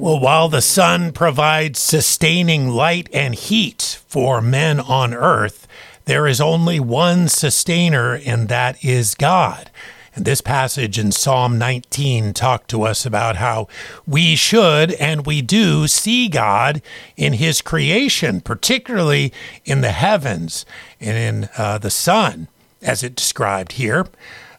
Well, while the sun provides sustaining light and heat for men on earth, there is only one sustainer, and that is God. And this passage in Psalm 19 talked to us about how we should and we do see God in His creation, particularly in the heavens and in uh, the sun, as it described here.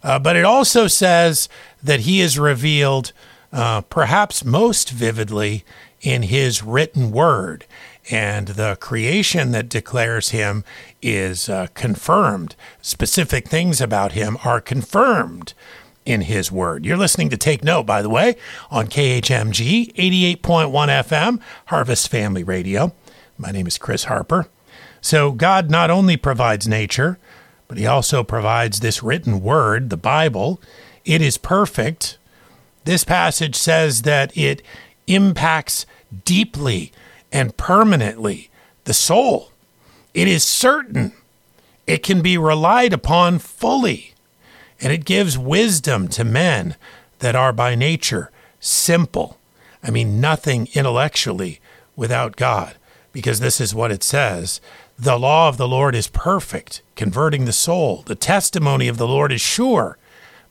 Uh, but it also says that He is revealed uh, perhaps most vividly in His written word and the creation that declares him is uh, confirmed. Specific things about him are confirmed in his word. You're listening to Take Note, by the way, on KHMG 88.1 FM, Harvest Family Radio. My name is Chris Harper. So, God not only provides nature, but he also provides this written word, the Bible. It is perfect. This passage says that it impacts deeply and permanently the soul. It is certain. It can be relied upon fully. And it gives wisdom to men that are by nature simple. I mean, nothing intellectually without God, because this is what it says The law of the Lord is perfect, converting the soul. The testimony of the Lord is sure,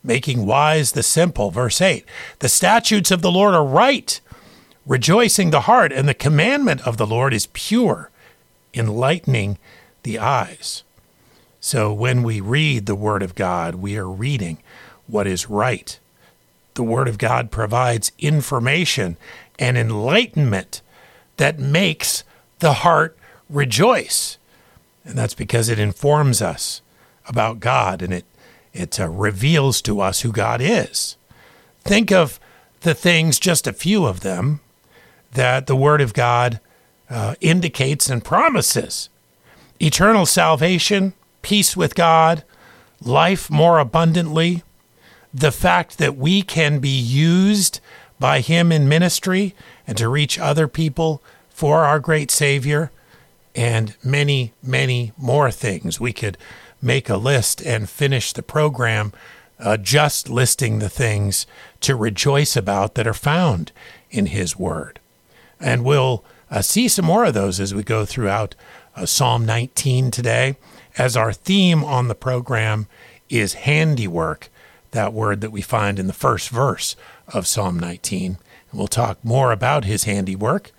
making wise the simple. Verse 8 The statutes of the Lord are right rejoicing the heart, and the commandment of the Lord is pure, enlightening the eyes. So when we read the Word of God, we are reading what is right. The Word of God provides information and enlightenment that makes the heart rejoice. And that's because it informs us about God and it, it uh, reveals to us who God is. Think of the things, just a few of them, that the Word of God uh, indicates and promises eternal salvation, peace with God, life more abundantly, the fact that we can be used by Him in ministry and to reach other people for our great Savior, and many, many more things. We could make a list and finish the program uh, just listing the things to rejoice about that are found in His Word. And we'll uh, see some more of those as we go throughout uh, Psalm 19 today, as our theme on the program is handiwork, that word that we find in the first verse of Psalm 19. And we'll talk more about his handiwork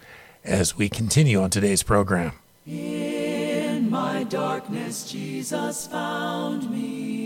as we continue on today's program. In my darkness, Jesus found me.